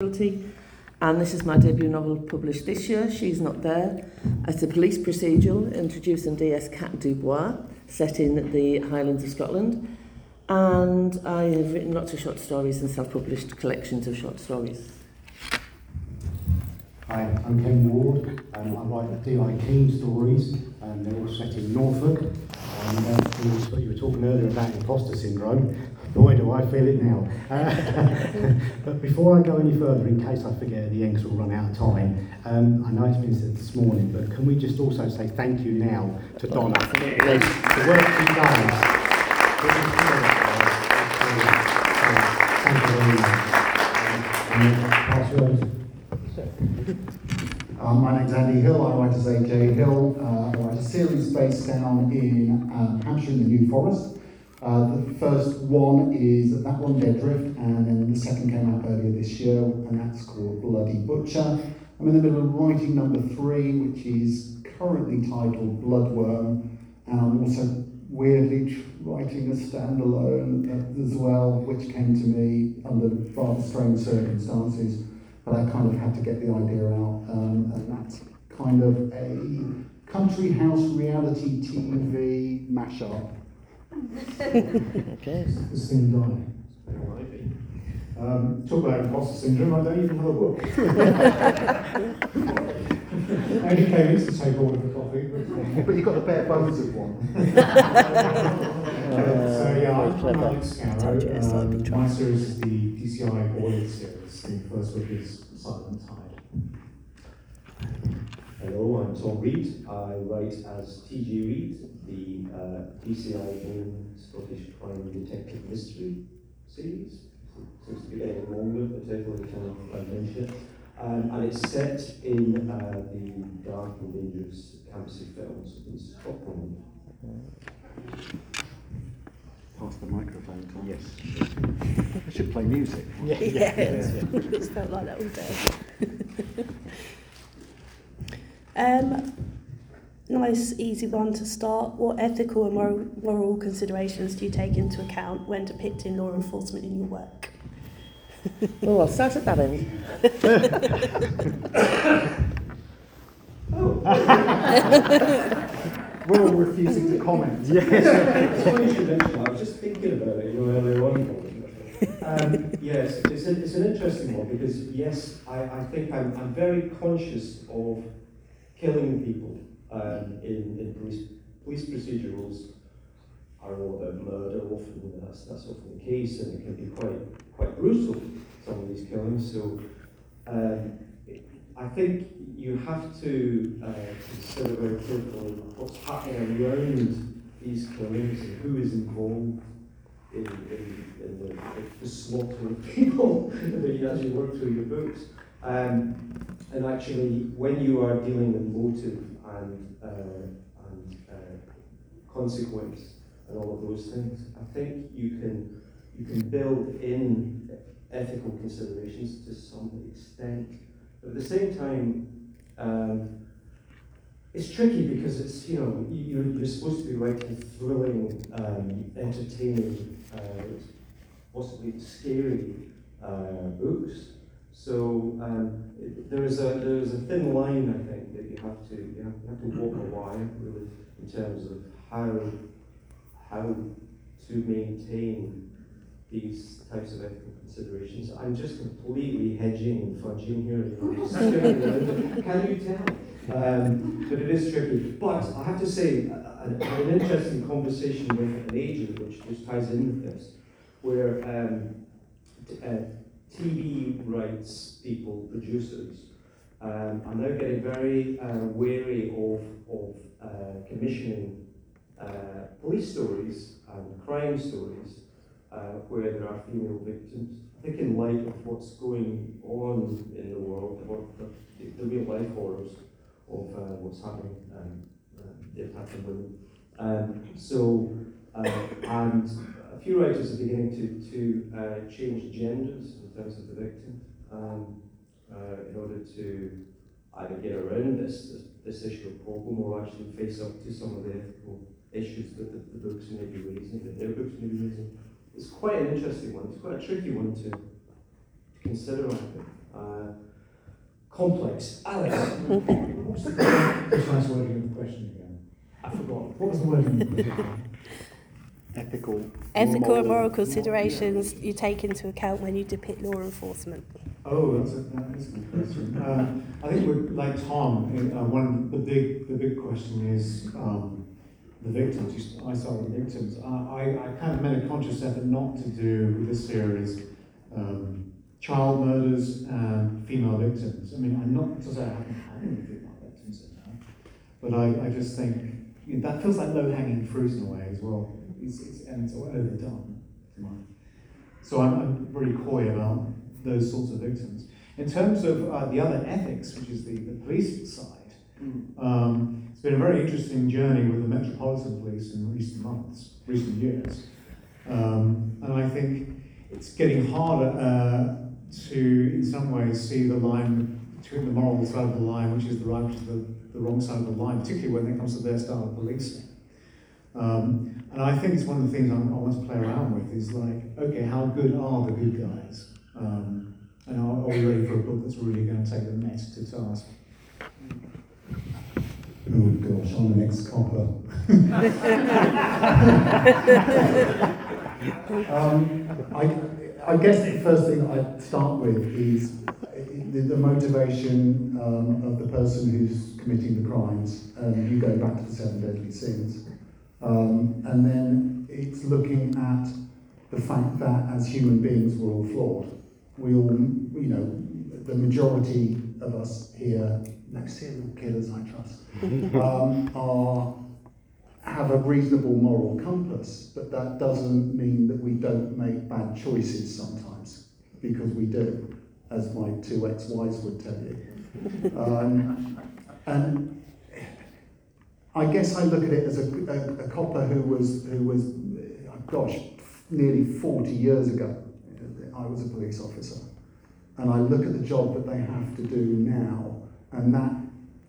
And this is my debut novel published this year, She's Not There. It's a police procedural introducing D.S. Cat Dubois, set in the Highlands of Scotland. And I have written lots of short stories and self-published collections of short stories. Hi, I'm Ken Ward. Um, I write the D.I. King stories, and they're all set in Norfolk. And uh, you were talking earlier about imposter syndrome. Boy, do I feel it now. Uh, but before I go any further, in case I forget at the end, because we'll run out of time, um, I know it's been said this morning, but can we just also say thank you now to Donna for the work she does. Thank you very much. Um, pass you over to my name's Andy Hill, I write as AJ Hill. Uh, I write a series based down in um, Hampshire in the New Forest. Uh, the first one is that one, Dead Drift, and then the second came out earlier this year, and that's called Bloody Butcher. I'm in the middle of writing number three, which is currently titled Bloodworm, and I'm also weirdly writing a standalone as well, which came to me under rather strange circumstances but I kind of had to get the idea out, um, and that's kind of a country house reality TV mashup. Okay. This thing dying. Um, talk about imposter syndrome, I don't even have a book. I only came in to take order for coffee, but, but you've got the bare bones of one. so yeah, I'm Clever. Alex Scarrow. You, SIB Um, trial. my series is the DCI Boyd series. The first book is Silent Tide. Hello, I'm Tom Reid. I write as T.G. Reid, the uh, DCI Owen Scottish crime detective mystery series. Seems to be getting longer, but everyone kind of mention it. Um, and it's set in uh, the dark and dangerous Campsie Fells in Scotland. Pass the microphone, Tom. Yes. I should play music. Yes, it's felt like that all day. um, nice, easy one to start. What ethical and moral, moral considerations do you take into account when depicting law enforcement in your work? Oh, I'll start at that end. We're all refusing to comment. It's funny you should mention that. I was just thinking about it, you earlier on. Um, yes, it's, a, it's an interesting one because, yes, I, I think I'm, I'm very conscious of killing people um, in, in police, police procedurals are all about murder often, that's, that's often the case, and it can be quite, quite brutal, some of these killings. So um, I think you have to uh, consider very carefully what's happening around these killings and who is involved in, in, in the, the slaughter of people that you actually work through your books. Um, and actually, when you are dealing with motive and, uh, and uh, consequence and all of those things, I think you can, you can build in ethical considerations to some extent. But at the same time, um, it's tricky because it's, you know, you- you're, you're supposed to be writing thrilling, um, entertaining, uh, possibly scary uh, books. So um, it- there is a there is a thin line, I think, that you have to you have, you have to walk a wire really in terms of how how to maintain these types of ethical considerations. I'm just completely hedging and fudging here. You know, just skipping around it. Can you tell? Um, but it is tricky. But I have to say, a- a- an interesting conversation with an agent, which just ties in with this, where um, uh, TV rights people, producers, um, are now getting very uh, wary of, of uh, commissioning uh, police stories and crime stories uh, where there are female victims. I think in light of what's going on in the world, what the, the real life horrors of uh, what's happening, um, uh, the attack on women. Um, so, uh, and a few writers are beginning to, to change genders terms of the victim um, uh, in order to either get around this, this, this issue of problem or actually face up to some of the ethical issues that the, the books may be raising, that their books may be raising. It's quite an interesting one. It's quite a tricky one to, to consider, I think. uh, complex. Alex, What's the precise wording of the question again? I forgot. What was the wording of the question? Ethical. Ethical and moral considerations you take into account when you depict law enforcement. Oh, that's a, that is a good question. Um, I think we're like Tom. uh, one the big the big question is um, the victims. You I saw the victims. I, I, I kind of made a conscious effort not to do with this series um, child murders and female victims. I mean, I'm not to say I haven't had any female victims in there, but I, I just think you know, that feels like low hanging fruit in a way as well. It's, it's, and it's overdone. to my- So I'm, I'm very coy about those sorts of victims. In terms of uh, the other ethics, which is the, the police side, um, it's been a very interesting journey with the Metropolitan Police in recent months, recent years. Um, and I think it's getting harder uh, to, in some ways, see the line between the moral side of the line, which is the right, which is the, the wrong side of the line, particularly when it comes to their style of policing. Um, and I think it's one of the things I'm, I want to play around with is like, okay, how good are the good guys? Um, and are, are we ready for a book that's really going to take the Met to task? Oh gosh, I'm an ex-copper. um, I, I guess the first thing I'd start with is the, the motivation um, of the person who's committing the crimes. And you go back to the seven deadly sins. Um, and then it's looking at the fact that as human beings we're all flawed. We all, you know, the majority of us here, no serial killers I trust, um, are have a reasonable moral compass, but that doesn't mean that we don't make bad choices sometimes, because we do, as my two ex-wives would tell you. Um, and I guess I look at it as a, a, a copper who was, who was, uh, gosh, nearly 40 years ago. I was a police officer. And I look at the job that they have to do now, and that,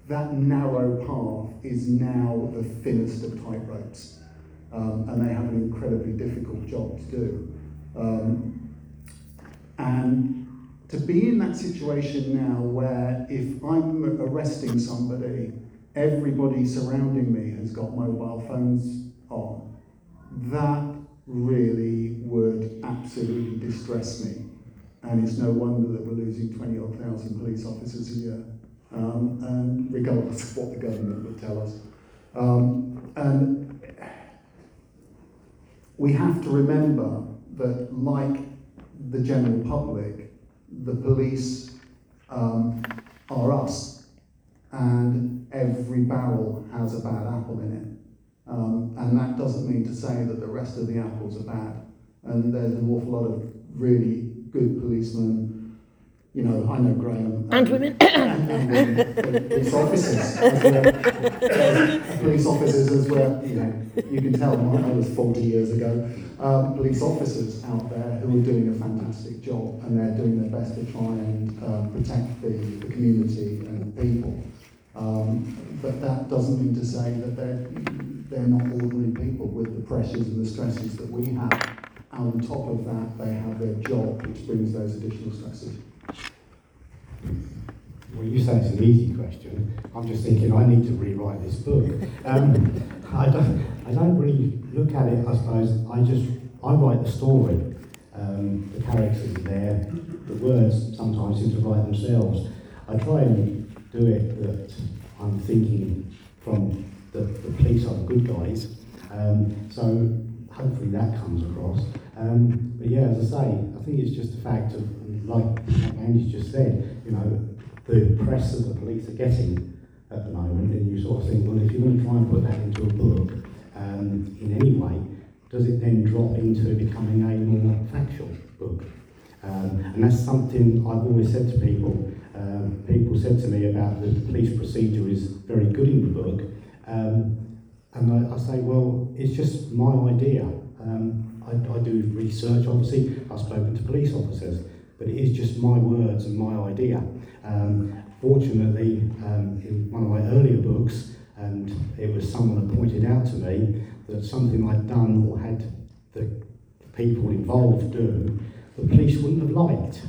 that narrow path is now the thinnest of tightropes. Um, and they have an incredibly difficult job to do. Um, and to be in that situation now where if I'm arresting somebody, everybody surrounding me has got mobile phones on, that really would absolutely distress me. And it's no wonder that we're losing 20 odd thousand police officers a year, um, and regardless of what the government would tell us. Um, and we have to remember that, like the general public, the police um, are us, and every barrel has a bad apple in it. Um, and that doesn't mean to say that the rest of the apples are bad. And there's an awful lot of really good policemen. You know, I know Graham. And women. and, and women, police officers well. police officers as well. You know, you can tell mine was 40 years ago. Um, police officers out there who are doing a fantastic job and they're doing their best to try and uh, protect the, the community and people. Um, but that doesn't mean to say that they're, they're not ordinary people with the pressures and the stresses that we have. And on top of that, they have their job, which brings those additional stresses. Well, you say it's an easy question. I'm just thinking I need to rewrite this book. Um, I don't, I don't really look at it. I suppose I just I write the story. Um, the characters are there. The words sometimes seem to write themselves. I try and do it that I'm thinking from the, the police are the good guys. Um, so hopefully that comes across. Um, but yeah, as I say, I think it's just a fact of, like, Andy's just said, you know, the press that the police are getting at the moment, and you sort of think, well, if you're going to try and put that into a book um, in any way, does it then drop into becoming a more factual book? Um, and that's something I've always said to people. Um, people said to me about the police procedure is very good in the book, um, and I, I say, well, it's just my idea. Um, I, I do research, obviously. I've spoken to police officers, but it is just my words and my idea. Um, fortunately, um, in one of my earlier books, and it was someone that pointed out to me that something I'd done or had the people involved do, the police wouldn't have liked.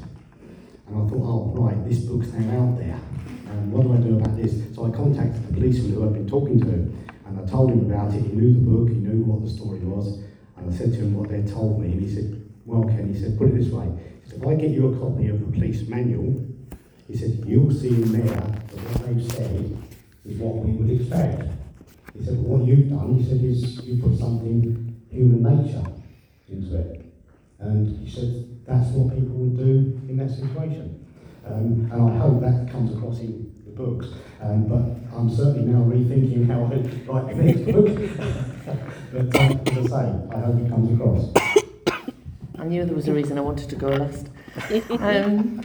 And I thought, oh, right, this book's now out there. And what do I do about this? So I contacted the policeman who I'd been talking to, and I told him about it. He knew the book, he knew what the story was, and I said to him what they'd told me, and he said, well, Ken, he said, put it this way. He said, if I get you a copy of the police manual, he said, you'll see in there that what they've said is what we would expect. He said, well, what you've done, he said, is you put something human nature into it. And he said, that's what people would do in that situation. Um, and I hope that comes across in the books. Um, but I'm certainly now rethinking how I write the next book. but um, as I say, I hope it comes across. I knew there was a reason I wanted to go last. Um,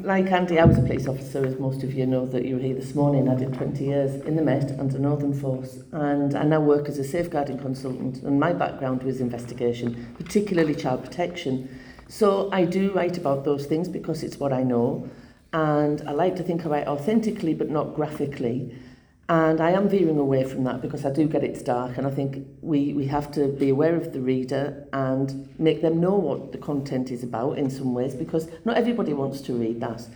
like Andy, I was a police officer, as most of you know that you were here this morning. I did 20 years in the Met under Northern Force, and I now work as a safeguarding consultant. And my background was investigation, particularly child protection. So I do write about those things because it's what I know, and I like to think I write authentically but not graphically. And I am veering away from that because I do get it's dark and I think we, we have to be aware of the reader and make them know what the content is about in some ways because not everybody wants to read that.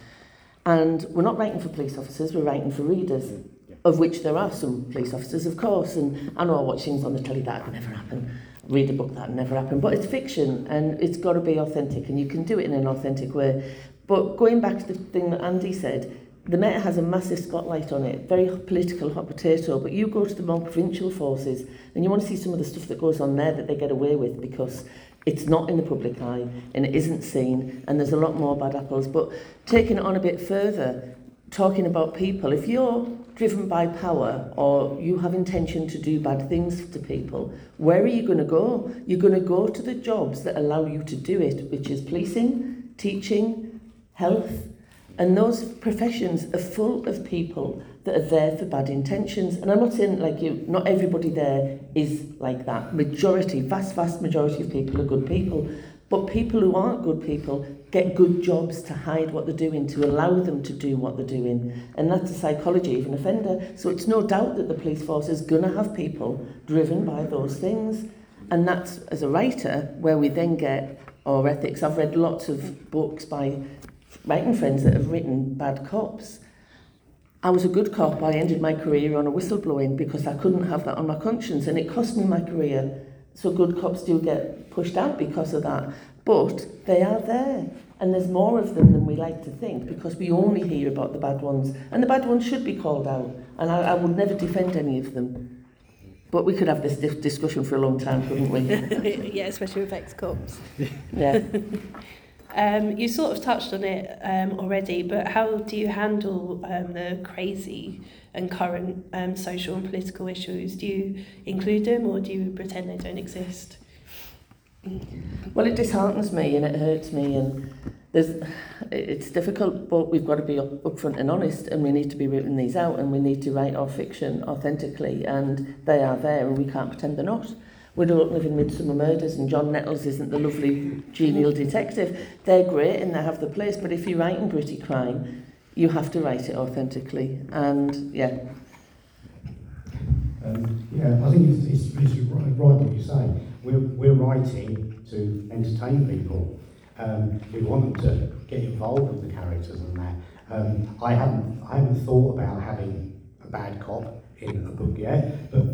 And we're not writing for police officers, we're writing for readers, mm, of which there are some police officers, of course. And I know I watch things on the telly that would never happen, read a book that never happened but it's fiction and it's got to be authentic and you can do it in an authentic way. But going back to the thing that Andy said, the Met has a massive spotlight on it, very political hot potato, but you go to the more provincial forces and you want to see some of the stuff that goes on there that they get away with because it's not in the public eye and it isn't seen and there's a lot more bad apples. But taking it on a bit further, talking about people, if you're driven by power or you have intention to do bad things to people, where are you going to go? You're going to go to the jobs that allow you to do it, which is policing, teaching, health, and those professions are full of people that are there for bad intentions. And I'm not saying like you, not everybody there is like that. Majority, vast, vast majority of people are good people. But people who aren't good people get good jobs to hide what they're doing, to allow them to do what they're doing. And that's the psychology of an offender. So it's no doubt that the police force is going to have people driven by those things. And that's, as a writer, where we then get our ethics. I've read lots of books by writing friends that have written bad cops. I was a good cop. I ended my career on a whistleblowing because I couldn't have that on my conscience and it cost me my career. So good cops do get pushed out because of that. But they are there. And there's more of them than we like to think because we only hear about the bad ones. And the bad ones should be called out. And I, I would never defend any of them. But we could have this dis- discussion for a long time, couldn't we? yeah, especially with ex-cops. yeah. Um, you sort of touched on it um, already, but how do you handle um, the crazy and current um, social and political issues? Do you include them or do you pretend they don't exist? Well, it disheartens me and it hurts me, and there's, it's difficult, but we've got to be up, upfront and honest, and we need to be writing these out, and we need to write our fiction authentically, and they are there, and we can't pretend they're not. We don't live in Midsummer Murders, and John Nettles isn't the lovely genial detective. They're great and they have the place, but if you're writing gritty crime, you have to write it authentically, and yeah. Um, yeah, I think it's, it's, it's right, right what you say. We're, we're writing to entertain people. Um, we want them to get involved with the characters and that. Um, I haven't I haven't thought about having a bad cop in a book yet, but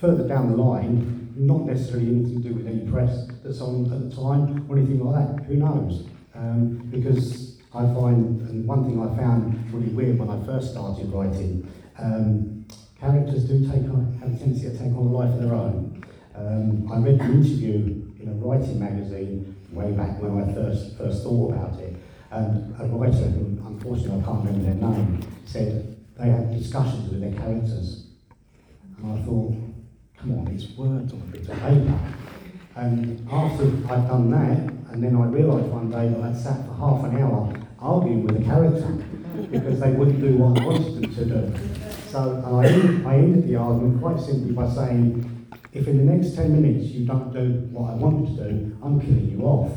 further down the line, not necessarily anything to do with any press that's on at the time or anything like that. Who knows? Um, because I find, and one thing I found really weird when I first started writing, um, characters do take on, have a tendency to take on a life of their own. Um, I read an interview in a writing magazine way back when I first first thought about it, and a writer, who unfortunately I can't remember their name, said they had discussions with their characters, and I thought, come on, it's words on a bit of paper. And after I'd done that, and then I realised one day that I'd sat for half an hour arguing with a character because they wouldn't do what I wanted them to do. So I, ended, I ended the argument quite simply by saying, if in the next 10 minutes you don't do what I want you to do, I'm killing you off.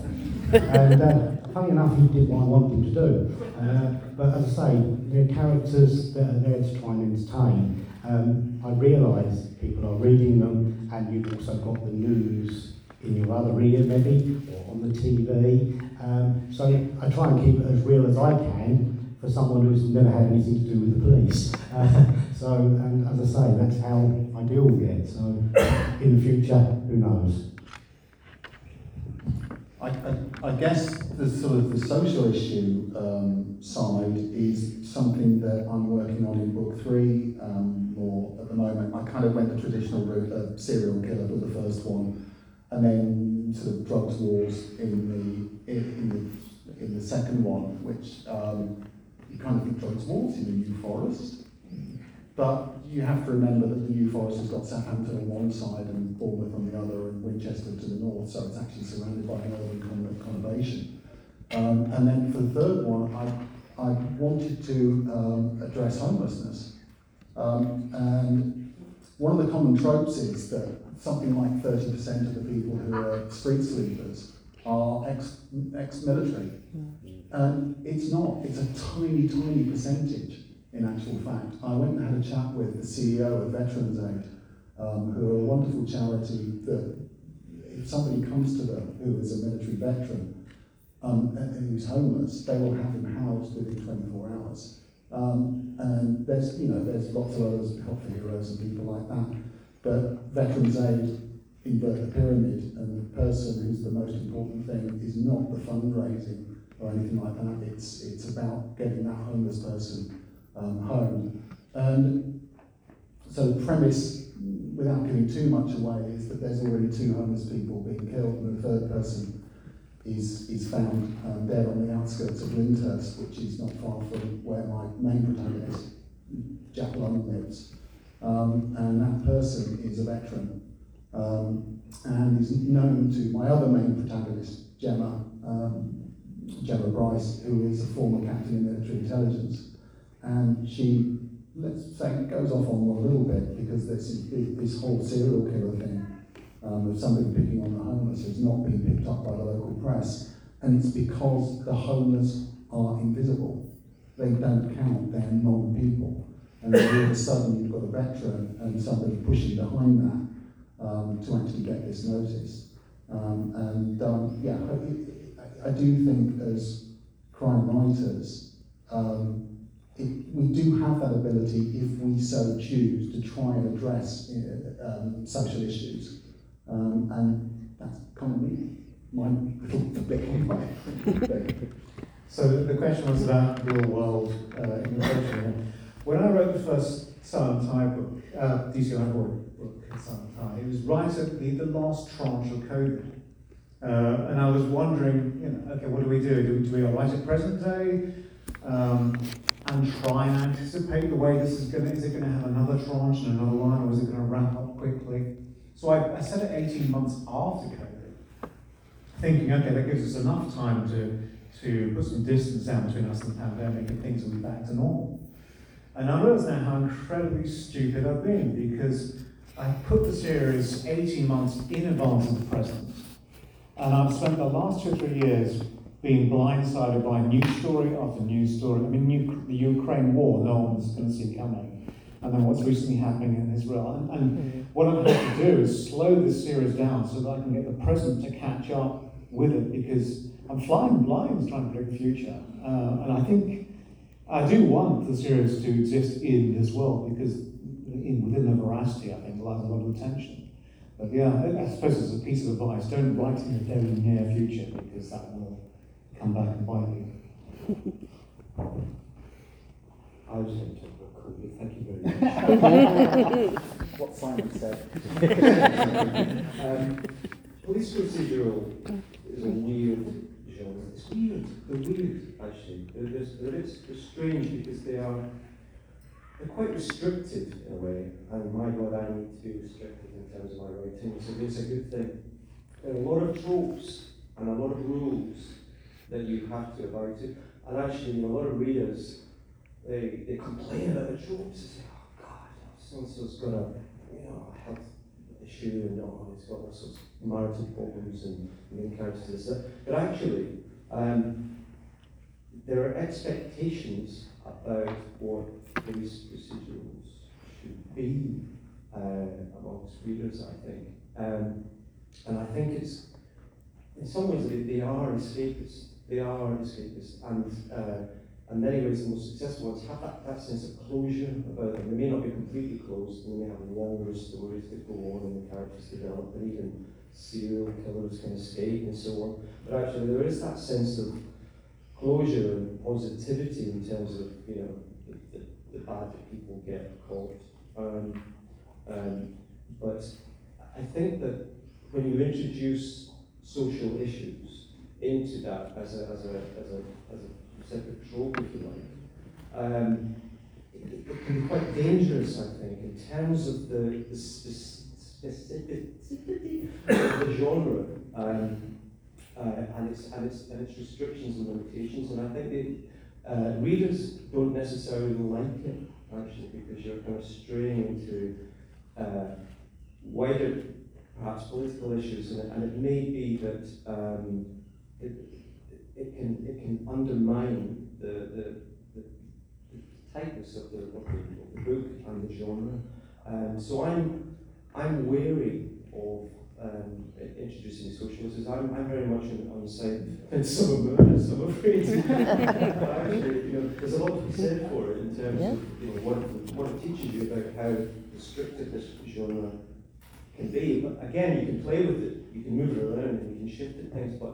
and uh, funny enough, he did what I wanted him to do. Uh, but as I say, they're characters that are there to try and entertain. Um, I realise people are reading them, and you've also got the news in your other ear, maybe, or on the TV. Um, so I try and keep it as real as I can for someone who's never had anything to do with the police. Uh, so, and as I say, that's how I deal with it. So, in the future, who knows? I, I, I guess the sort of the social issue um, side is something that I'm working on in book three um, more at the moment. I kind of went the traditional route of serial killer was the first one, and then sort of drugs wars in the in, in the in the second one, which um, you kind of think drugs wars in the New Forest. But you have to remember that the New Forest has got Southampton on one side and Bournemouth on the other and Winchester to the north, so it's actually surrounded by an urban con- conurbation. Um, and then for the third one, I, I wanted to um, address homelessness. Um, and one of the common tropes is that something like 30% of the people who are street sleepers are ex, ex-military. And it's not, it's a tiny, tiny percentage in actual fact. I went and had a chat with the CEO of Veterans Aid, um, who are a wonderful charity that if somebody comes to them who is a military veteran um, and who's homeless, they will have him housed within 24 hours. Um, and there's, you know, there's lots of others, Help for Heroes and people like that. But Veterans Aid invert the pyramid, and the person who's the most important thing is not the fundraising or anything like that. It's it's about getting that homeless person um, home. And so the premise, without giving too much away, is that there's already two homeless people being killed, and the third person is is found um, dead on the outskirts of Lyndhurst, which is not far from where my main protagonist, Jack lives. Um, and that person is a veteran um, and is known to my other main protagonist, Gemma, um, Gemma Bryce, who is a former captain in military intelligence. And she, let's say, goes off on one a little bit because this, this whole serial killer thing um, of somebody picking on the homeless has not been picked up by the local press. And it's because the homeless are invisible. They don't count, they're non-people. And then all of a sudden you've got a veteran and somebody pushing behind that um, to actually get this notice. Um, and um, yeah, I, do think as crime writers, um, it, we do have that ability if we so choose to try and address uh, um, social issues. Um, and that's kind of me, my little bit on my So the question was about real world uh. When I wrote the first Silent Tide book, uh, DCI book, book Silent Tide, it was right at the, the last tranche of COVID. Uh, and I was wondering, you know, okay, what do we do? Do, do we write at present day um, and try and anticipate the way this is going to, is it going to have another tranche and another line, or is it going to ramp up quickly? So I, I set it 18 months after COVID, thinking, okay, that gives us enough time to, to put some distance down between us and the pandemic and things will be back to normal. And I realise now how incredibly stupid I've been because I put the series 18 months in advance of the present. And I've spent the last two or three years being blindsided by news story after news story. I mean, New, the Ukraine war, no one's going to see coming. And then what's recently happening in Israel. And, and what I'm going to do is slow this series down so that I can get the present to catch up with it because I'm flying blind trying to predict the future. Uh, and I think I do want the series to exist in this world because in, within the veracity, I think, lies a lot of tension. But yeah, I suppose as a piece of advice, don't write in the very near future because that will come back and bite you. I was going to quickly, thank you very much. what Simon said. um, police procedural is a weird genre. It's weird. They're weird, actually. They're, they're, they're, they're strange because they are quite restricted in a way. And my God, I need to be restricted in terms of my writing. So it's a good thing. There are a lot of tropes and a lot of rules that you have to abide to. And actually, a lot of readers they, they complain about the tropes. They say, oh God, so and so's got a you know health issue and oh, he's got all sorts of marital problems and main characters and stuff. But actually, um, there are expectations about what police procedurals should be uh, amongst readers, I think. Um, and I think it's, in some ways, they, they are escapist They are escapists, and uh, and many ways the most successful ones have that, that sense of closure about them. They may not be completely closed, and they may have longer stories that go on and the characters develop, and even serial killers can escape and so on. But actually, there is that sense of closure and positivity in terms of you know bad that people get caught. Um, um, but I think that when you introduce social issues into that as a, as a, as a, as a separate trope, if you like, um, it, it can be quite dangerous, I think, in terms of the, the specificity of the genre um, uh, and, its, and, its, and its restrictions and limitations. And I think uh, readers don't necessarily like it, actually, because you're kind of straying into uh, wider, perhaps political issues, and it, and it may be that um, it, it can it can undermine the the, the, the tightness of the, of the of the book and the genre. Um, so I'm I'm wary of um, i- introducing socialists. I'm, I'm very much on, on the side of some of murders, I'm afraid. but actually, you know, there's a lot to be said for it in terms Yeah. of you know what it, what it teaches you about how restricted this genre can be. But again, you can play with it, you can move it around, and you can shift at things, but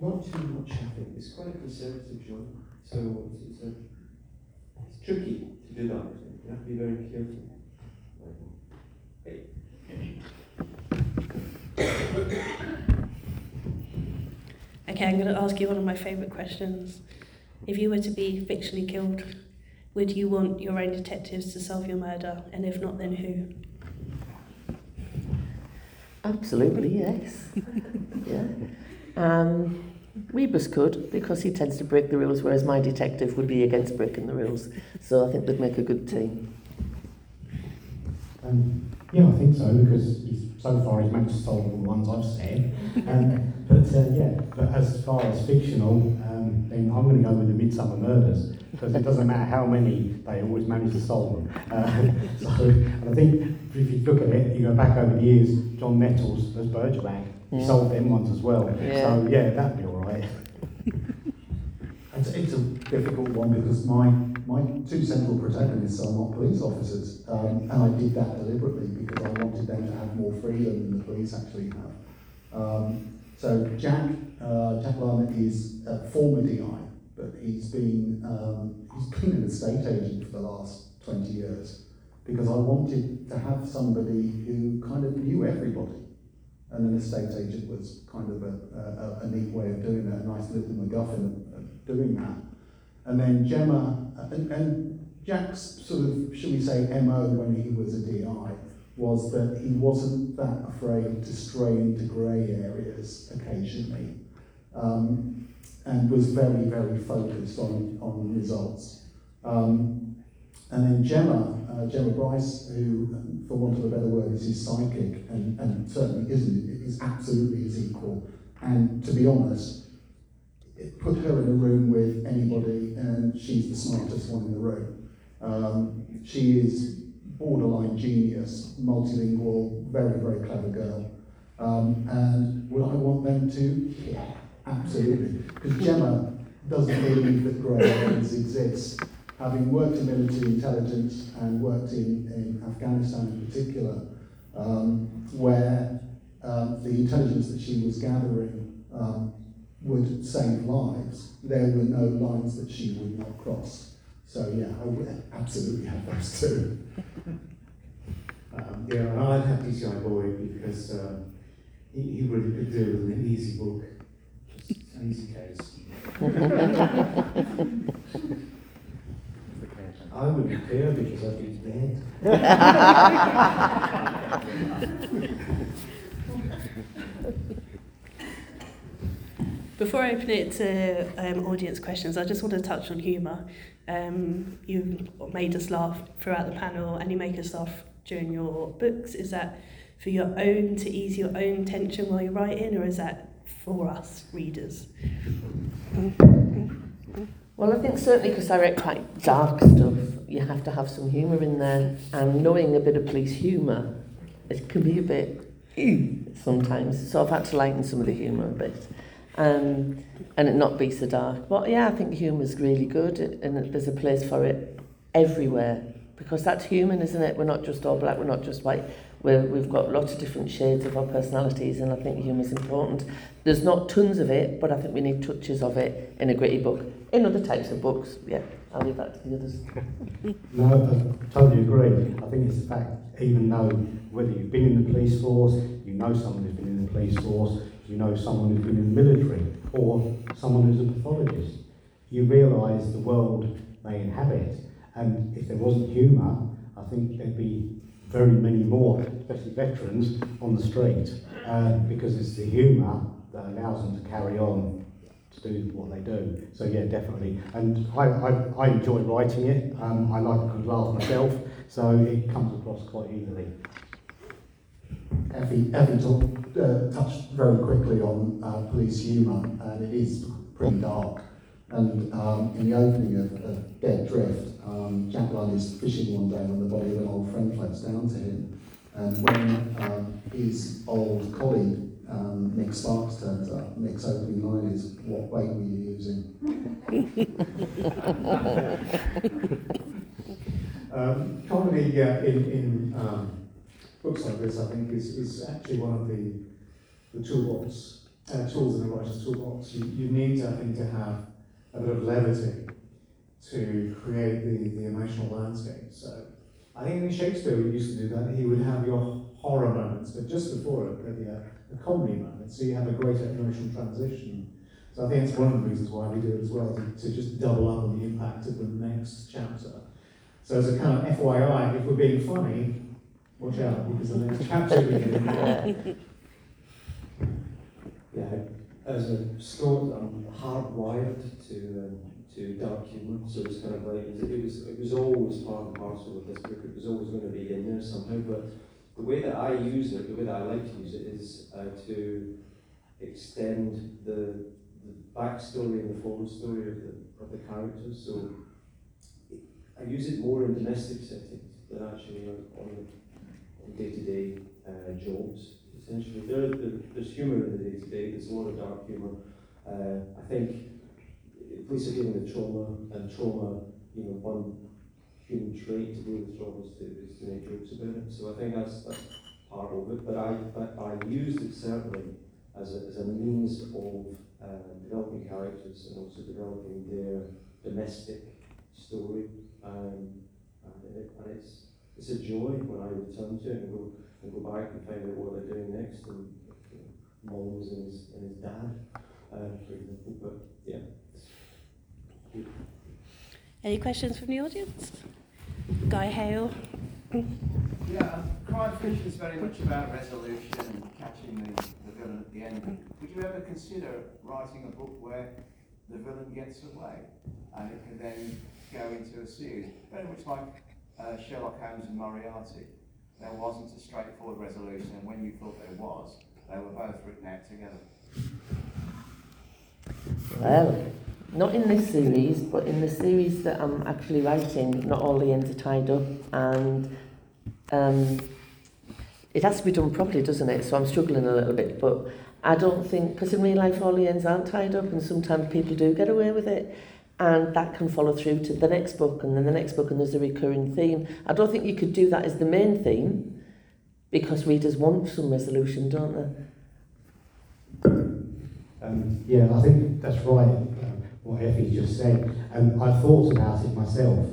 not too much. I think it's quite a conservative genre, so it's, it's, a, it's tricky to do that. You have to be very careful. Okay, I'm going to ask you one of my favourite questions. If you were to be fictionally killed, would you want your own detectives to solve your murder? And if not, then who? Absolutely, yes. yeah. Um, Rebus could, because he tends to break the rules, whereas my detective would be against breaking the rules. So I think they'd make a good team. Um, yeah, I think so because he's, so far he's managed to solve all the ones I've said. Um, but uh, yeah, but as far as fictional, um, then I'm going to go with the Midsomer Murders because it doesn't matter how many, they always manage to solve them. Uh, so, and I think if you look at it, you go back over the years, John Nettles as Bergerac, he Yeah. solved them ones as well. Yeah. So yeah, that'd be all right. It's, it's a difficult one because my, my two central protagonists are not police officers, um, and I did that deliberately because I wanted them to have more freedom than the police actually have. Um, so Jack, uh, Jack Larner is a former DI, but he's been um, he's been an estate agent for the last 20 years because I wanted to have somebody who kind of knew everybody. And an estate agent was kind of a, a, a neat way of doing it, a nice little MacGuffin of, of doing that. And then Gemma, and, and Jack's sort of, shall we say, MO when he was a DI was that he wasn't that afraid to stray into grey areas occasionally um, and was very, very focused on, on results. Um, and then Gemma, uh, Gemma Bryce, who, for want of a better word, is his sidekick and, and certainly isn't, is absolutely his equal. And to be honest, it put her in a room with anybody and she's the smartest one in the room. Um, she is borderline genius, multilingual, very, very clever girl. Um, and would I want them to? Yeah, absolutely. Because Gemma doesn't believe that grey areas exist. Having worked in military intelligence and worked in, in Afghanistan in particular, um, where um, the intelligence that she was gathering um, would save lives, there were no lines that she would not cross. So yeah, I would absolutely have those two. Um, yeah, and I'd have DCI Boyd because uh, he, he really could do with an easy book, just an easy case. I wouldn't care because I'd be dead. Before I open it to um, audience questions, I just want to touch on humour. Um, you made us laugh throughout the panel and you make us laugh during your books. Is that for your own, to ease your own tension while you're writing, or is that for us readers? Well, I think certainly because I write quite dark stuff, you have to have some humour in there, and knowing a bit of police humour, it can be a bit sometimes. So I've had to lighten some of the humour a bit. Um, and it not be so dark. But yeah, I think humour's really good and there's a place for it everywhere because that's human, isn't it? We're not just all black, we're not just white. We're, we've got lots of different shades of our personalities and I think humour's important. There's not tons of it, but I think we need touches of it in a gritty book. In other types of books, yeah, I'll leave that to the others. no, I totally agree. I think it's the fact, even though whether you've been in the police force, you know someone who's been in the police force, you know someone who's been in the military, or someone who's a pathologist, you realise the world they inhabit. And if there wasn't humour, I think there'd be very many more, especially veterans, on the street, uh, because it's the humour that allows them to carry on to do what they do. So yeah, definitely. And I, I, I enjoy writing it. Um, I like a good laugh myself, so it comes across quite easily. Effie, Effie talked, uh, touched very quickly on uh, police humour, and it is pretty dark. And um, in the opening of, of Dead Drift, um, Jack is fishing one day when the body of an old friend floats down to him. And when um, his old colleague, um, Nick Sparks, turns up, Nick's opening line is, What weight were you using? Um, comedy uh, in, in um, books like this, I think, is, is actually one of the, the toolbox, uh, tools in the writer's toolbox. You, you need, I think, to have a bit of levity to create the, the emotional landscape. So I think in Shakespeare we used to do that. He would have your horror moments, but just before it, a, a comedy moment, so you have a greater emotional transition. So I think it's one of the reasons why we do it as well, to, to just double up on the impact of the next chapter. So as a kind of FYI, if we're being funny, watch out because the next chapter we get Yeah, as a Scot, I'm hardwired to um, to dark humour, so it's kind of like it was it was always part and parcel of this book. It was always going to be in there somehow. But the way that I use it, the way that I like to use it, is uh, to extend the, the backstory and the forward story of the of the characters. So I use it more in domestic settings than actually on, on day-to-day uh, jobs. Essentially, there, there, there's humour in the day-to-day. There's a lot of dark humour. Uh, I think police are dealing with trauma, and trauma, you know, one human trait to deal with trauma is to, is to make jokes about it. So I think that's, that's part of it. But I, but I used it certainly as a, as a means of uh, developing characters and also developing their domestic story. Um, and, it, and it's, it's a joy when I return to it and go, and go back and find out what they're doing next. And you know, Mullins and his, and his dad, uh, for example. But yeah. Any questions from the audience? Guy Hale. Yeah, crime fiction is very much about resolution and catching the, the villain at the end. Would you ever consider writing a book where the villain gets away and it can then go into a series? Very much like uh, Sherlock Holmes and Moriarty. There wasn't a straightforward resolution, and when you thought there was, they were both written out together. Well, not in this series, but in the series that I'm actually writing, not all the ends are tied up, and um, it has to be done properly, doesn't it? So I'm struggling a little bit, but I don't think, because in real life all the ends aren't tied up, and sometimes people do get away with it, and that can follow through to the next book, and then the next book, and there's a recurring theme. I don't think you could do that as the main theme, because readers want some resolution, don't they? Um, yeah, I think that's right, um, what Effie just said. And I thought about it myself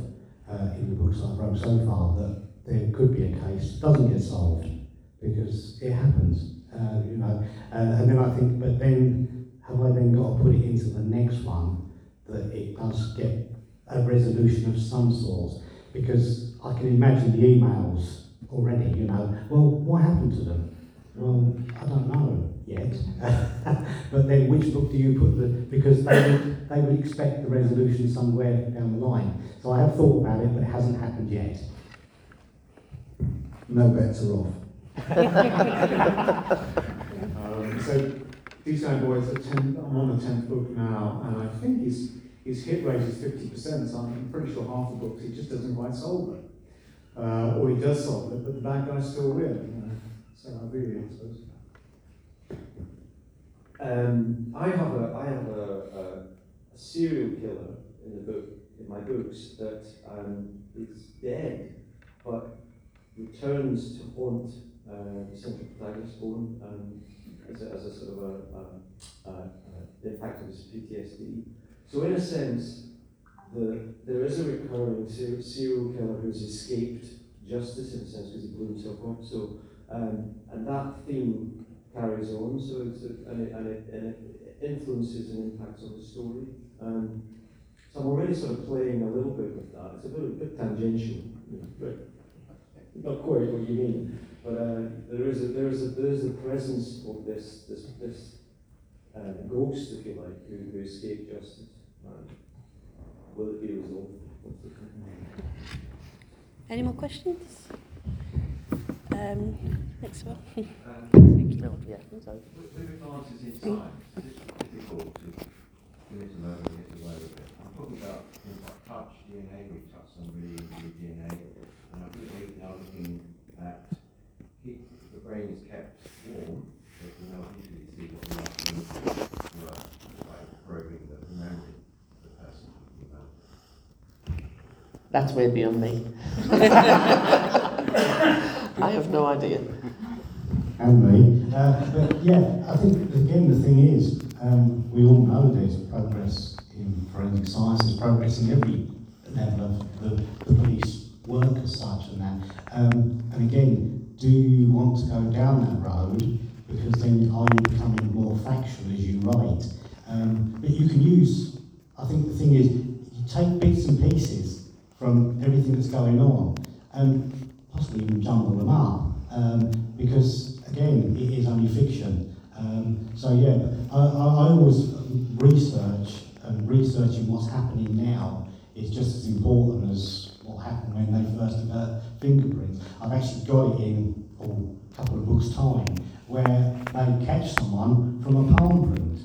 uh, in the books I've wrote so far that there could be a case that doesn't get solved because it happens, uh, you know. Uh, and then I think, but then have I then got to put it into the next one that it does get a resolution of some sort? Because I can imagine the emails already, you know. Well, what happened to them? Well, I don't know yet. but then which book do you put the, because they would, they would expect the resolution somewhere down the line. So I have thought about it, but it hasn't happened yet. No bets are off. Um, so these nine boys are ten, I'm on the tenth book now, and I think his his hit rate is fifty percent. So I'm pretty sure half the books he just doesn't quite solve it, uh, or he does solve it, but the bad guys still win. You know? So I really, I suppose. Um, I have a I have a, a, a serial killer in the book in my books that um, is dead, but returns to haunt uh, the central protagonist Owen um, as, a, as a sort of a, a, a, a his PTSD. So in a sense, the, there is a recurring ser- serial killer who's escaped justice in a sense because he blew himself up. So um, and that theme carries on. So it's a, and, it, and, it, and it influences and impacts on the story. Um, so I'm already sort of playing a little bit with that. It's a bit, a bit tangential, but not quite what you mean. But uh, there is a there is a there is a presence of this this this uh, ghost, if you like, who, who escaped justice. Um, will it be resolved? Any more questions? Um, next one. No, yeah, sorry. With with advances in science, it's difficult to get it to and get away with it. I'm talking about things like touch, DNA, we touch somebody with DNA, and I think we are looking at heat, the brain is kept warm, so we can now easily see what the last work by probing the memory of the person talking about. That's way beyond me. I have no idea. and me. Uh, but yeah, I think again the thing is, um, we all know there's progress in forensic science, there's progress in every level of the, the police work as such and that. Um, and again, do you want to go down that road? Because then are you becoming more factual as you write? Um, but you can use, I think the thing is, you take bits and pieces from everything that's going on and possibly even jumble them up. Um, because again, it is only fiction. Um, so yeah, I, I, I always research and researching what's happening now is just as important as what happened when they first developed fingerprints. I've actually got it in oh, a couple of books' time where they catch someone from a palm print.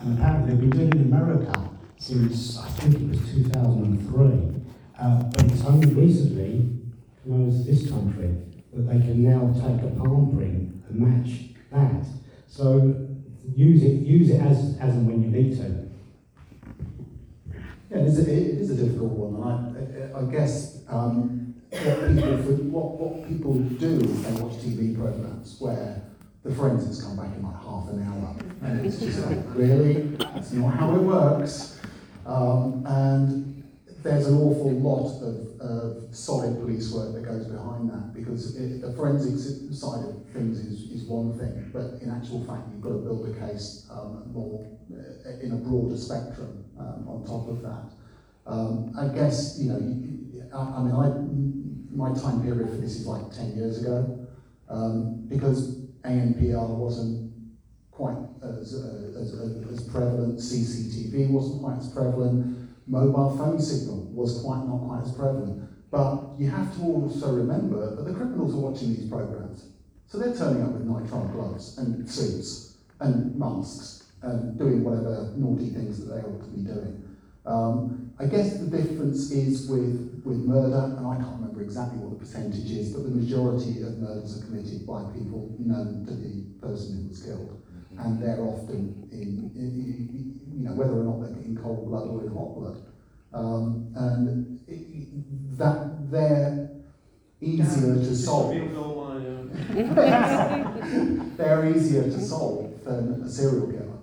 And apparently they've been doing it in America since I think it was 2003. Uh, but it's only recently, when I was this country, that they can now take a palm print and match that. So use it, use it as, as and when you need to. Yeah, it is a, it is a difficult one, I, I guess um, what, people, what, what people do is they watch TV programs where the forensics come back in like half an hour, and it's just like, really? That's not how it works. Um, and there's an awful lot of, of solid police work that goes behind that because it, the forensics side of things is, is one thing, but in actual fact, you've got to build a case um, more uh, in a broader spectrum um, on top of that. Um, I guess, you know, I, I mean, I, my time period for this is like 10 years ago um, because ANPR wasn't quite as, uh, as, as prevalent, CCTV wasn't quite as prevalent, mobile phone signal was quite not quite as prevalent. But you have to also remember that the criminals are watching these programs. So they're turning up with nitrile gloves and suits and masks and doing whatever naughty things that they ought to be doing. Um, I guess the difference is with, with murder, and I can't remember exactly what the percentage is, but the majority of murders are committed by people known to the person who was killed. And they're often in, in, you know, whether or not they're in cold blood or in hot blood. Um, and it, that they're easier to solve. they're easier to solve than a serial killer.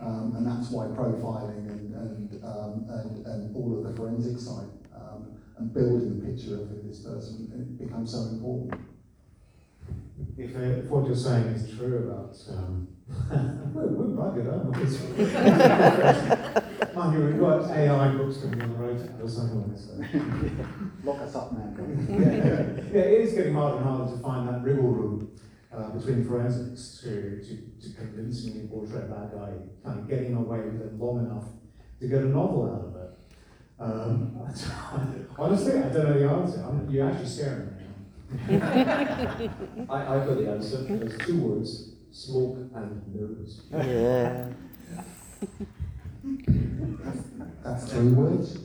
Um, and that's why profiling and, and, um, and, and all of the forensic side um, and building the picture of this person becomes so important. If, uh, if what you're saying is true about, um, we're, we're buggered, aren't we? Mind you, we've got AI books coming on the road or something like this. Lock us up now. yeah, yeah, it is getting harder and harder to find that wriggle room uh, between forensics to, to, to convincingly portray a bad guy, kind of getting away with it long enough to get a novel out of it. Um, honestly, I don't know the answer. I'm, you're actually scaring me. I, I've got the answer. There's two words: smoke and nervous. Yeah. That's three words.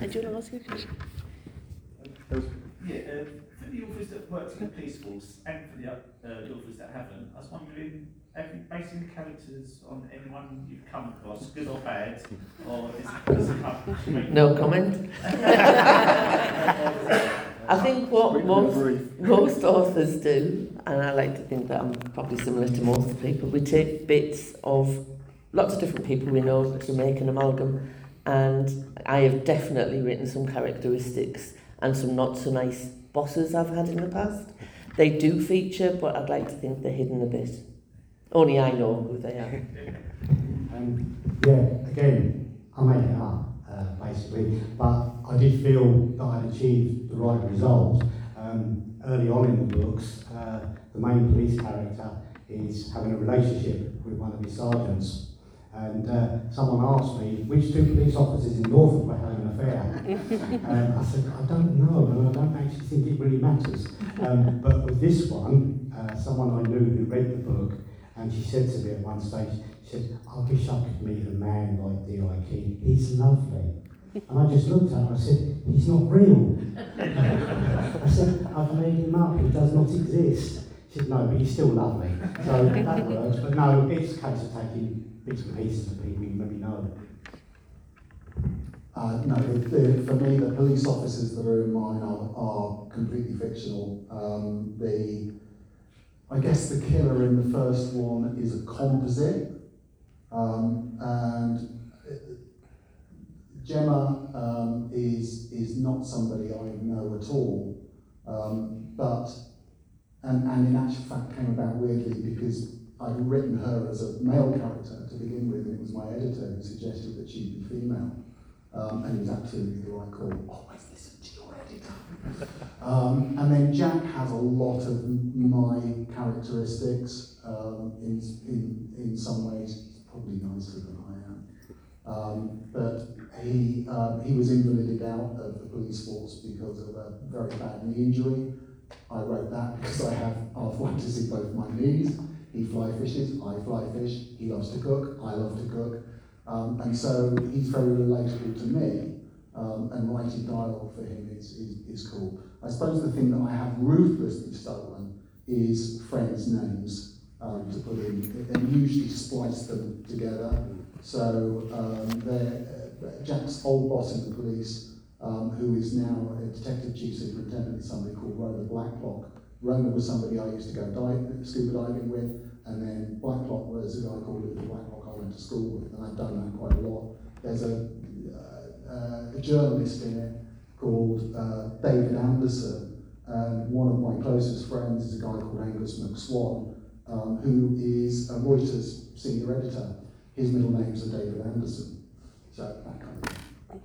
And do you want to ask a question? Yeah, uh, for the authors that worked in the police force and for the, uh, the authors that haven't, I was wondering, have you based the characters on anyone you've come across, good or bad, or is it, does it come? No comment. I think what most, most authors do, and I like to think that I'm probably similar to most people, we take bits of lots of different people we know to make an amalgam. And I have definitely written some characteristics and some not so nice bosses I've had in the past. They do feature, but I'd like to think they're hidden a bit. Only I know who they are. Um, yeah, again, I made it up, uh, basically, but I did feel that I'd achieved the right result. Um, early on in the books, uh, the main police character is having a relationship with one of his sergeants. And uh, someone asked me which two police officers in Norfolk were having an affair. and I said, I don't know, and I don't actually think it really matters. Um, but with this one, uh, someone I knew who read the book, and she said to me at one stage, she said, I wish I could meet a man like D.I. King. He's lovely. And I just looked at her and I said, he's not real. I said, I've made him up, he does not exist. She said, no, but he's still lovely. So that works. But no, it's a case of taking bits and pieces of people you maybe know. Uh, no, the, for me, the police officers that are in mine are, are completely fictional. Um, I guess the killer in the first one is a composite, um, and uh, Gemma um, is is not somebody I know at all, um, but and, and in actual fact came about weirdly because I'd written her as a male character to begin with, and it was my editor who suggested that she'd be female. Um, and was absolutely the right call. Always listen to your editor. Um, and then Jack has a lot of my characteristics um, in, in, in some ways, probably nicer than I am. Um, but he, um, he was invalided out of the police force because of a very bad knee injury. I wrote that because I have arthritis in both my knees. He fly fishes, I fly fish. He loves to cook, I love to cook. Um, and so he's very relatable to me, um, and writing dialogue for him is, is, is cool. I suppose the thing that I have ruthlessly stolen is friends' names um, to put in, and usually splice them together. So um, uh, Jack's old boss in the police, um, who is now a detective chief superintendent, is somebody called Rona Blacklock. Rona was somebody I used to go dive, scuba diving with, and then Blacklock was a guy called Luther Blacklock I went to school with, and I've done that quite a lot. There's a, uh, a journalist in it called uh, David Anderson, and one of my closest friends is a guy called Angus McSwan, um, who is a Reuters senior editor. His middle names David Anderson. So that kind of.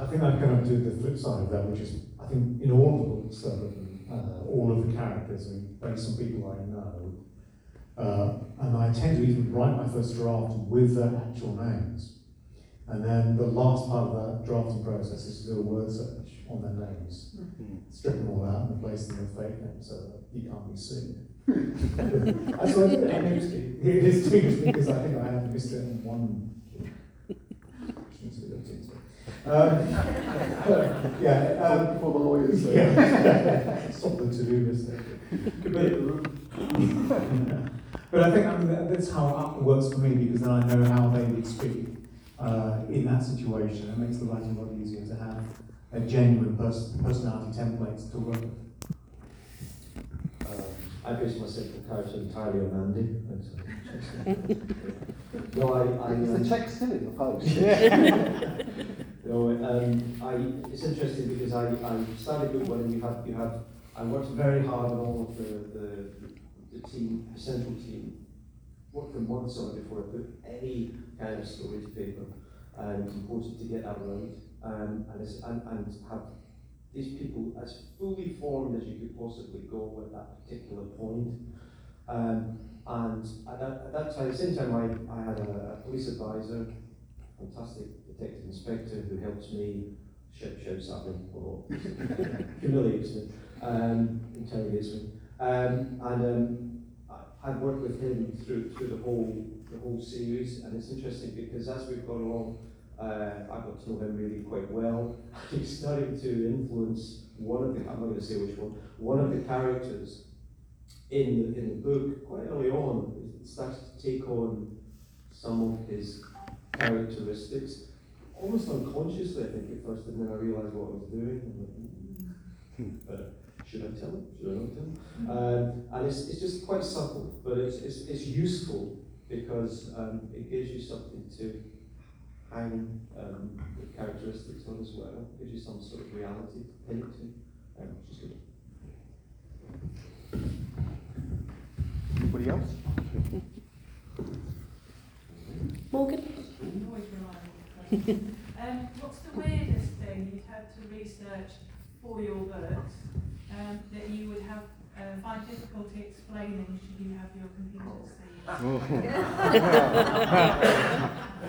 I think I kind of do the flip side of that, which is I think in all of the books uh, all of the characters are based on people I know. Uh, and I tend to even write my first draft with their actual names. And then the last part of that drafting process is to do a word search on their names, strip them all out and replace them with fake names so that you can't be sued. That's what I. I think it's- it is dangerous because I think I have missed it in one. Um, yeah, um, For the lawyers. yeah. Stop the to-do list. But, but I think I mean, that's how it works for me because then I know how they would speak uh, in that situation. It makes the writing a lot easier to have a genuine pers- personality template to work with. Um, I based my second character entirely on Andy. That's, no, I, I, um, check still in the post. no, um, I, it's interesting because I, I started with one and you have, you have, I worked very hard on all of the, the, the team, the central team, worked for months on before I put any kind of story to paper, and it's important to get that right, um, and, and, and have these people as fully formed as you could possibly go at that particular point. Um, and at that, at that time, same time, I, I had a, a police advisor, fantastic detective inspector who helps me, shout, shouts at me, or humiliates me, um, interrogates me. Um, and um, I've worked with him through, through the whole the whole series, and it's interesting because as we've gone along, Uh, I got to know him really quite well. He's starting to influence one of the, I'm not going to say which one, one of the characters in the, in the book quite early on. It starts to take on some of his characteristics, almost unconsciously, I think, at first, and then I realised what I was doing. Like, "Hmm, But should I tell him? Should I not tell him? Um, and it's, it's just quite subtle, but it's, it's, it's useful because um, it gives you something to hang um, the characteristics on as well. It gives you some sort of reality to pin it to, um, which is good. Anybody else? Morgan? Um, what's the weirdest thing you've had to research for your books um, that you would have uh, find difficulty explaining should you have your computer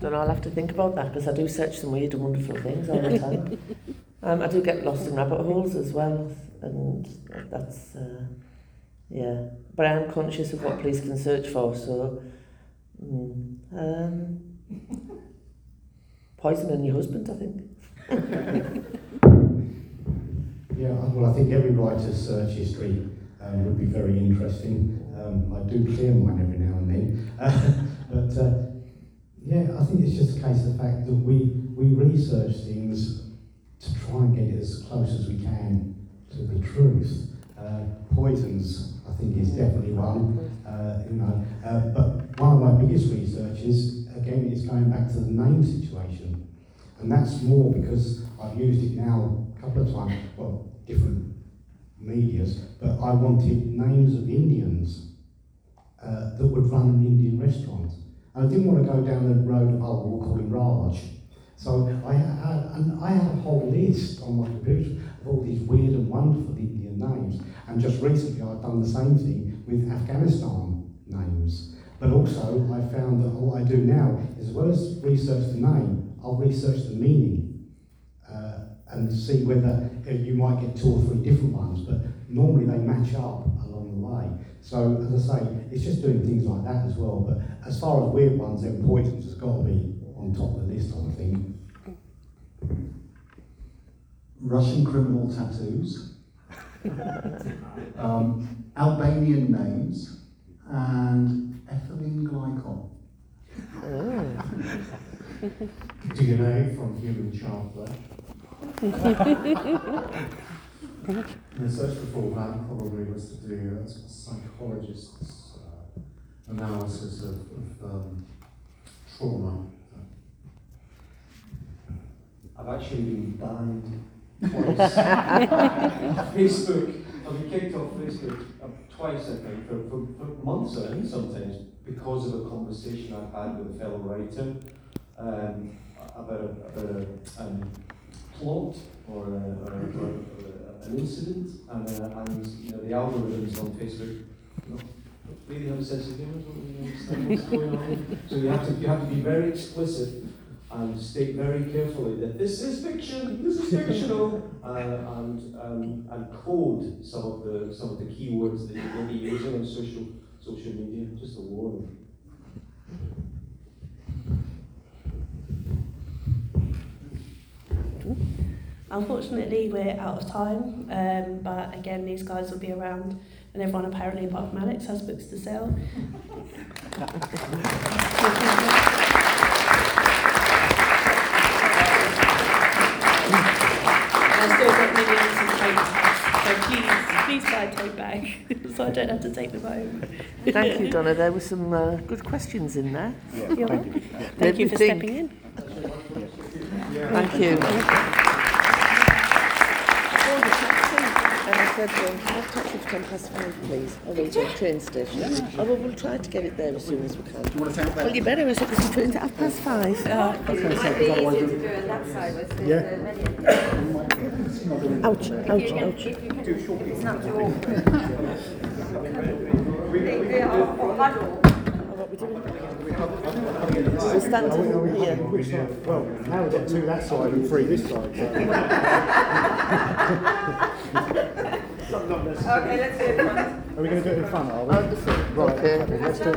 Don't know, I'll have to think about that because I do search some weird and wonderful things all the time. um, I do get lost in rabbit holes as well, and that's, uh, yeah. But I am conscious of what police can search for, so. Mm, um, poisoning your husband, I think. Yeah, well, I think every writer's search history um, would be very interesting. Um, I do clear mine every now and then. but uh, yeah, I think it's just a case of the fact that we, we research things to try and get as close as we can to the truth. Uh, poisons, I think, is definitely one. Uh, you know, uh, but one of my biggest researches, again, is going back to the name situation. And that's more because I've used it now a couple of times, well, different medias, but I wanted names of Indians uh, that would run an Indian restaurant. And I didn't want to go down the road of, oh, we'll call him Raj. So I had, and I had a whole list on my computer of all these weird and wonderful Indian names. And just recently I've done the same thing with Afghanistan names. But also I found that what I do now, is as well as research the name, I'll research the meaning uh, and see whether uh, you might get two or three different ones, but normally they match up along the way. So as I say, it's just doing things like that as well. But as far as weird ones, then poisons has got to be on top of the list, I think. Russian criminal tattoos, um, Albanian names, and ethylene glycol. DNA from human child flesh. the search before that probably was to do a psychologist's uh, analysis of, of um, trauma. I've actually been banned twice. Facebook, I've been kicked off Facebook uh, twice, I think, for, for, for months on end sometimes, because of a conversation I've had with a fellow writer um, about, a, about a um, plot or, a, or, a, or, a, an incident, and, uh, and you know, the algorithms on Facebook you know, really have a sense of humour, don't really understand what's going on. So you have to, you have to be very explicit and state very carefully that this is fiction, this is fictional, uh, and, um, and code some of the some of the keywords that you're going to be using on social social media. Just a warning. Unfortunately, we're out of time, um, but again, these guys will be around, and everyone apparently apart from Alex has books to sell. I still got millions of tote so please, please buy a tote bag, so I don't have to take them home. Thank you, Donna. There were some uh, good questions in there. You're thank you. Thank you for Everything. stepping in. Thank you. And I said, well, have taxi for 10 past five, please. I will to train station. Oh, well, we'll try to get it there as soon as we can. Do you want to take that? Well, you better, is it, because you're trained at half past five. I was going to say, because otherwise you'll- Ouch, ouch, ouch. Oh, what we doing? We're standing here. Well, now we've got two that side and three this side. Okay, let's do it. Are we going to do it in front, are we? The front. Right, Okay. okay, let's do it.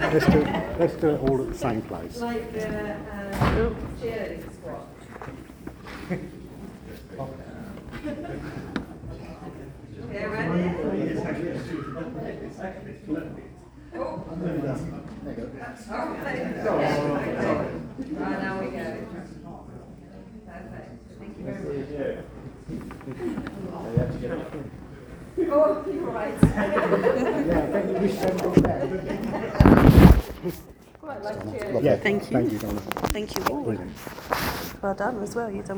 let's do it, let's do it all at the same place. Like the um, cheerleading squad. Okay, ready? Oh. Okay. Right, now we go. Perfect. Thank you very much. Oh, you're right. Yeah, I think we should have there. Quite like cheerleading. Yeah, Thank you. Thank you, Donna. Thank you all. Brilliant. Well done as well. You've done